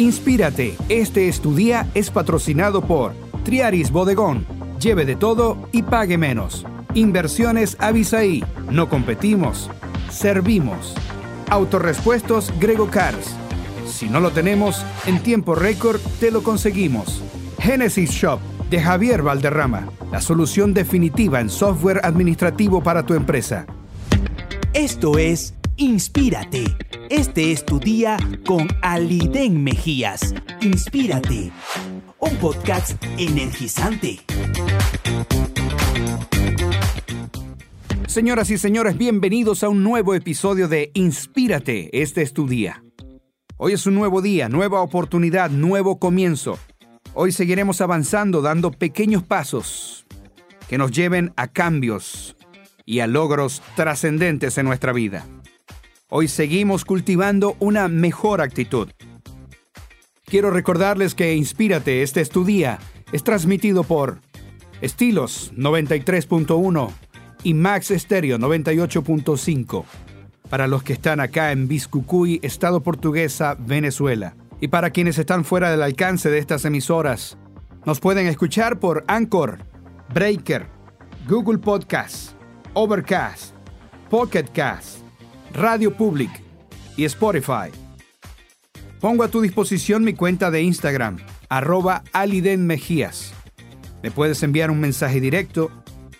Inspírate, este es tu día es patrocinado por Triaris Bodegón. Lleve de todo y pague menos. Inversiones Avisaí. No competimos, servimos. Autorespuestos Grego Cars. Si no lo tenemos, en tiempo récord te lo conseguimos. Genesis Shop de Javier Valderrama. La solución definitiva en software administrativo para tu empresa. Esto es Inspírate. Este es tu día con Aliden Mejías. Inspírate. Un podcast energizante. Señoras y señores, bienvenidos a un nuevo episodio de Inspírate. Este es tu día. Hoy es un nuevo día, nueva oportunidad, nuevo comienzo. Hoy seguiremos avanzando dando pequeños pasos que nos lleven a cambios y a logros trascendentes en nuestra vida. Hoy seguimos cultivando una mejor actitud. Quiero recordarles que Inspírate, este es tu día, es transmitido por Estilos 93.1 y Max Stereo 98.5 para los que están acá en Biscucuy, Estado Portuguesa, Venezuela. Y para quienes están fuera del alcance de estas emisoras, nos pueden escuchar por Anchor, Breaker, Google Podcast, Overcast, Pocket Cast, Radio Public y Spotify. Pongo a tu disposición mi cuenta de Instagram, arroba Aliden Mejías. Me puedes enviar un mensaje directo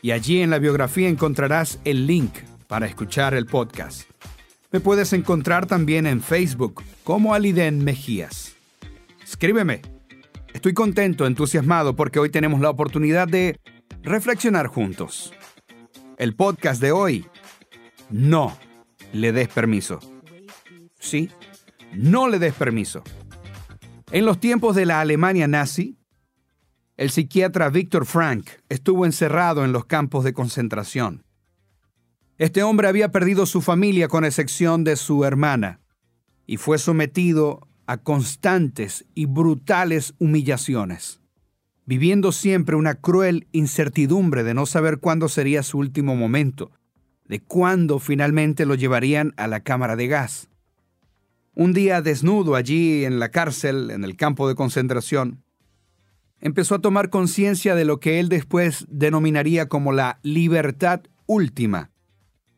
y allí en la biografía encontrarás el link para escuchar el podcast. Me puedes encontrar también en Facebook como Aliden Mejías. Escríbeme. Estoy contento, entusiasmado porque hoy tenemos la oportunidad de reflexionar juntos. El podcast de hoy, no le des permiso. Sí, no le des permiso. En los tiempos de la Alemania nazi, el psiquiatra Viktor Frank estuvo encerrado en los campos de concentración. Este hombre había perdido su familia con excepción de su hermana y fue sometido a constantes y brutales humillaciones, viviendo siempre una cruel incertidumbre de no saber cuándo sería su último momento de cuándo finalmente lo llevarían a la cámara de gas. Un día desnudo allí en la cárcel, en el campo de concentración, empezó a tomar conciencia de lo que él después denominaría como la libertad última.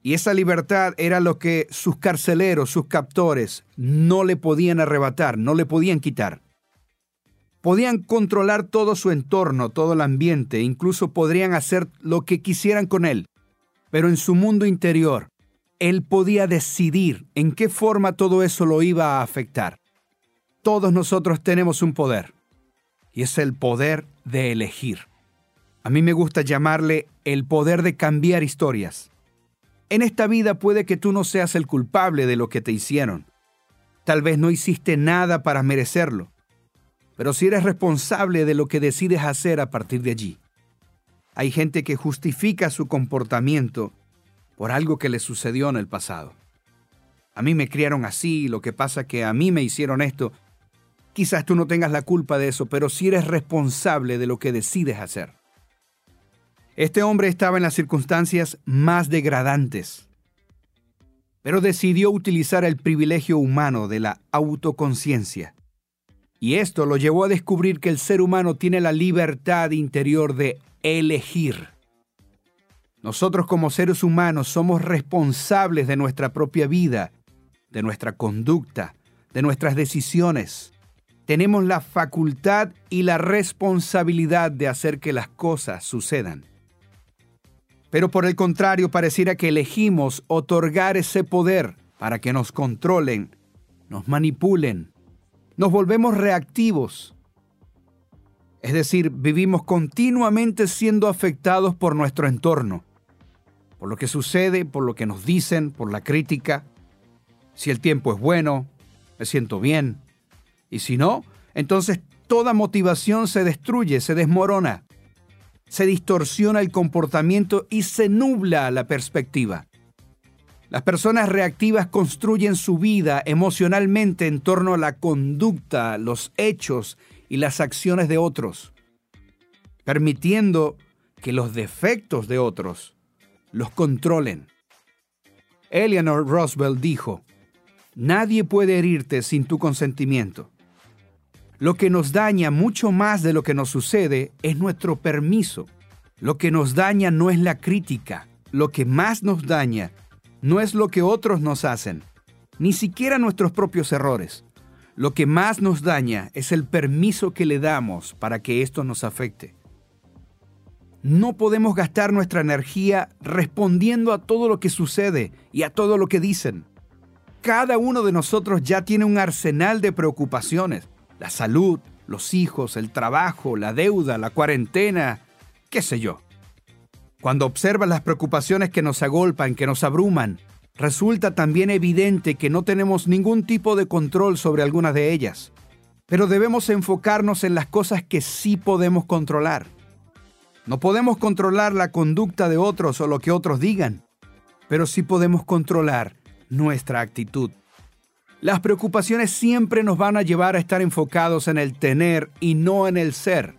Y esa libertad era lo que sus carceleros, sus captores, no le podían arrebatar, no le podían quitar. Podían controlar todo su entorno, todo el ambiente, incluso podrían hacer lo que quisieran con él pero en su mundo interior, él podía decidir en qué forma todo eso lo iba a afectar. Todos nosotros tenemos un poder, y es el poder de elegir. A mí me gusta llamarle el poder de cambiar historias. En esta vida puede que tú no seas el culpable de lo que te hicieron. Tal vez no hiciste nada para merecerlo, pero si eres responsable de lo que decides hacer a partir de allí. Hay gente que justifica su comportamiento por algo que le sucedió en el pasado. A mí me criaron así, lo que pasa que a mí me hicieron esto. Quizás tú no tengas la culpa de eso, pero sí eres responsable de lo que decides hacer. Este hombre estaba en las circunstancias más degradantes, pero decidió utilizar el privilegio humano de la autoconciencia. Y esto lo llevó a descubrir que el ser humano tiene la libertad interior de elegir. Nosotros como seres humanos somos responsables de nuestra propia vida, de nuestra conducta, de nuestras decisiones. Tenemos la facultad y la responsabilidad de hacer que las cosas sucedan. Pero por el contrario, pareciera que elegimos otorgar ese poder para que nos controlen, nos manipulen, nos volvemos reactivos es decir, vivimos continuamente siendo afectados por nuestro entorno, por lo que sucede, por lo que nos dicen, por la crítica. Si el tiempo es bueno, me siento bien. Y si no, entonces toda motivación se destruye, se desmorona, se distorsiona el comportamiento y se nubla la perspectiva. Las personas reactivas construyen su vida emocionalmente en torno a la conducta, los hechos y las acciones de otros, permitiendo que los defectos de otros los controlen. Eleanor Roosevelt dijo, Nadie puede herirte sin tu consentimiento. Lo que nos daña mucho más de lo que nos sucede es nuestro permiso. Lo que nos daña no es la crítica. Lo que más nos daña no es lo que otros nos hacen, ni siquiera nuestros propios errores. Lo que más nos daña es el permiso que le damos para que esto nos afecte. No podemos gastar nuestra energía respondiendo a todo lo que sucede y a todo lo que dicen. Cada uno de nosotros ya tiene un arsenal de preocupaciones la salud, los hijos, el trabajo, la deuda, la cuarentena, qué sé yo. Cuando observas las preocupaciones que nos agolpan, que nos abruman, resulta también evidente que no tenemos ningún tipo de control sobre algunas de ellas. Pero debemos enfocarnos en las cosas que sí podemos controlar. No podemos controlar la conducta de otros o lo que otros digan, pero sí podemos controlar nuestra actitud. Las preocupaciones siempre nos van a llevar a estar enfocados en el tener y no en el ser.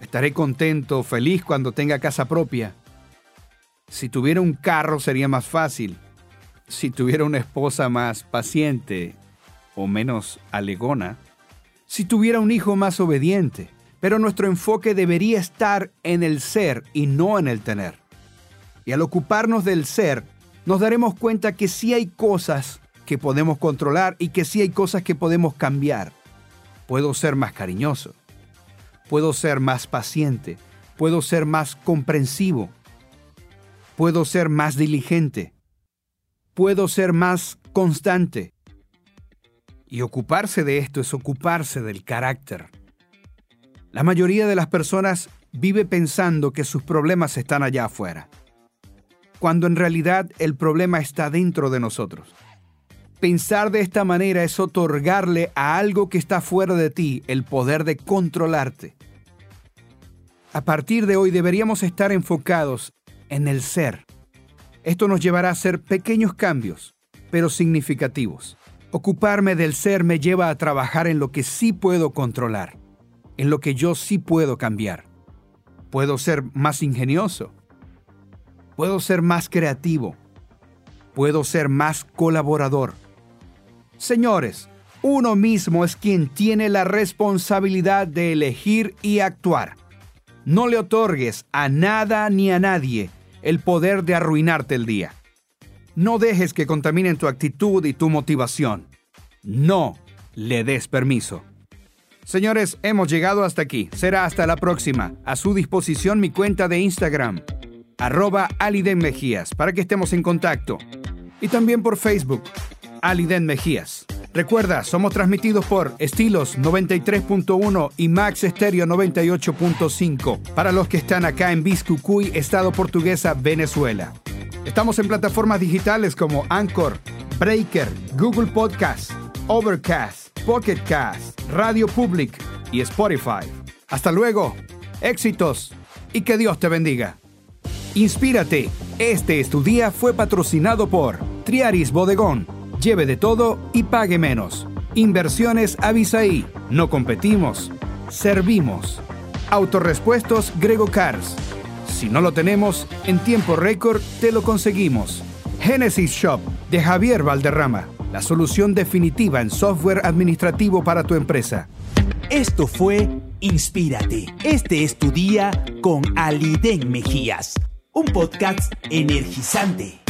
Estaré contento, feliz cuando tenga casa propia. Si tuviera un carro sería más fácil. Si tuviera una esposa más paciente o menos alegona. Si tuviera un hijo más obediente. Pero nuestro enfoque debería estar en el ser y no en el tener. Y al ocuparnos del ser, nos daremos cuenta que sí hay cosas que podemos controlar y que sí hay cosas que podemos cambiar. Puedo ser más cariñoso, puedo ser más paciente, puedo ser más comprensivo, puedo ser más diligente, puedo ser más constante. Y ocuparse de esto es ocuparse del carácter. La mayoría de las personas vive pensando que sus problemas están allá afuera, cuando en realidad el problema está dentro de nosotros. Pensar de esta manera es otorgarle a algo que está fuera de ti el poder de controlarte. A partir de hoy deberíamos estar enfocados en el ser. Esto nos llevará a hacer pequeños cambios, pero significativos. Ocuparme del ser me lleva a trabajar en lo que sí puedo controlar, en lo que yo sí puedo cambiar. Puedo ser más ingenioso. Puedo ser más creativo. Puedo ser más colaborador Señores, uno mismo es quien tiene la responsabilidad de elegir y actuar. No le otorgues a nada ni a nadie el poder de arruinarte el día. No dejes que contaminen tu actitud y tu motivación. No le des permiso. Señores, hemos llegado hasta aquí. Será hasta la próxima. A su disposición mi cuenta de Instagram, arroba Aliden Mejías, para que estemos en contacto. Y también por Facebook, Aliden Mejías. Recuerda, somos transmitidos por Estilos 93.1 y Max Estéreo 98.5 para los que están acá en Biscucuy, Estado Portuguesa, Venezuela. Estamos en plataformas digitales como Anchor, Breaker, Google Podcast, Overcast, Pocket Cast, Radio Public y Spotify. Hasta luego, éxitos y que Dios te bendiga. Inspírate. Este es tu día fue patrocinado por Triaris Bodegón Lleve de todo y pague menos. Inversiones Avisaí. No competimos, servimos. Autorespuestos Grego Cars. Si no lo tenemos, en tiempo récord te lo conseguimos. Genesis Shop de Javier Valderrama. La solución definitiva en software administrativo para tu empresa. Esto fue Inspírate. Este es tu día con Aliden Mejías. Un podcast energizante.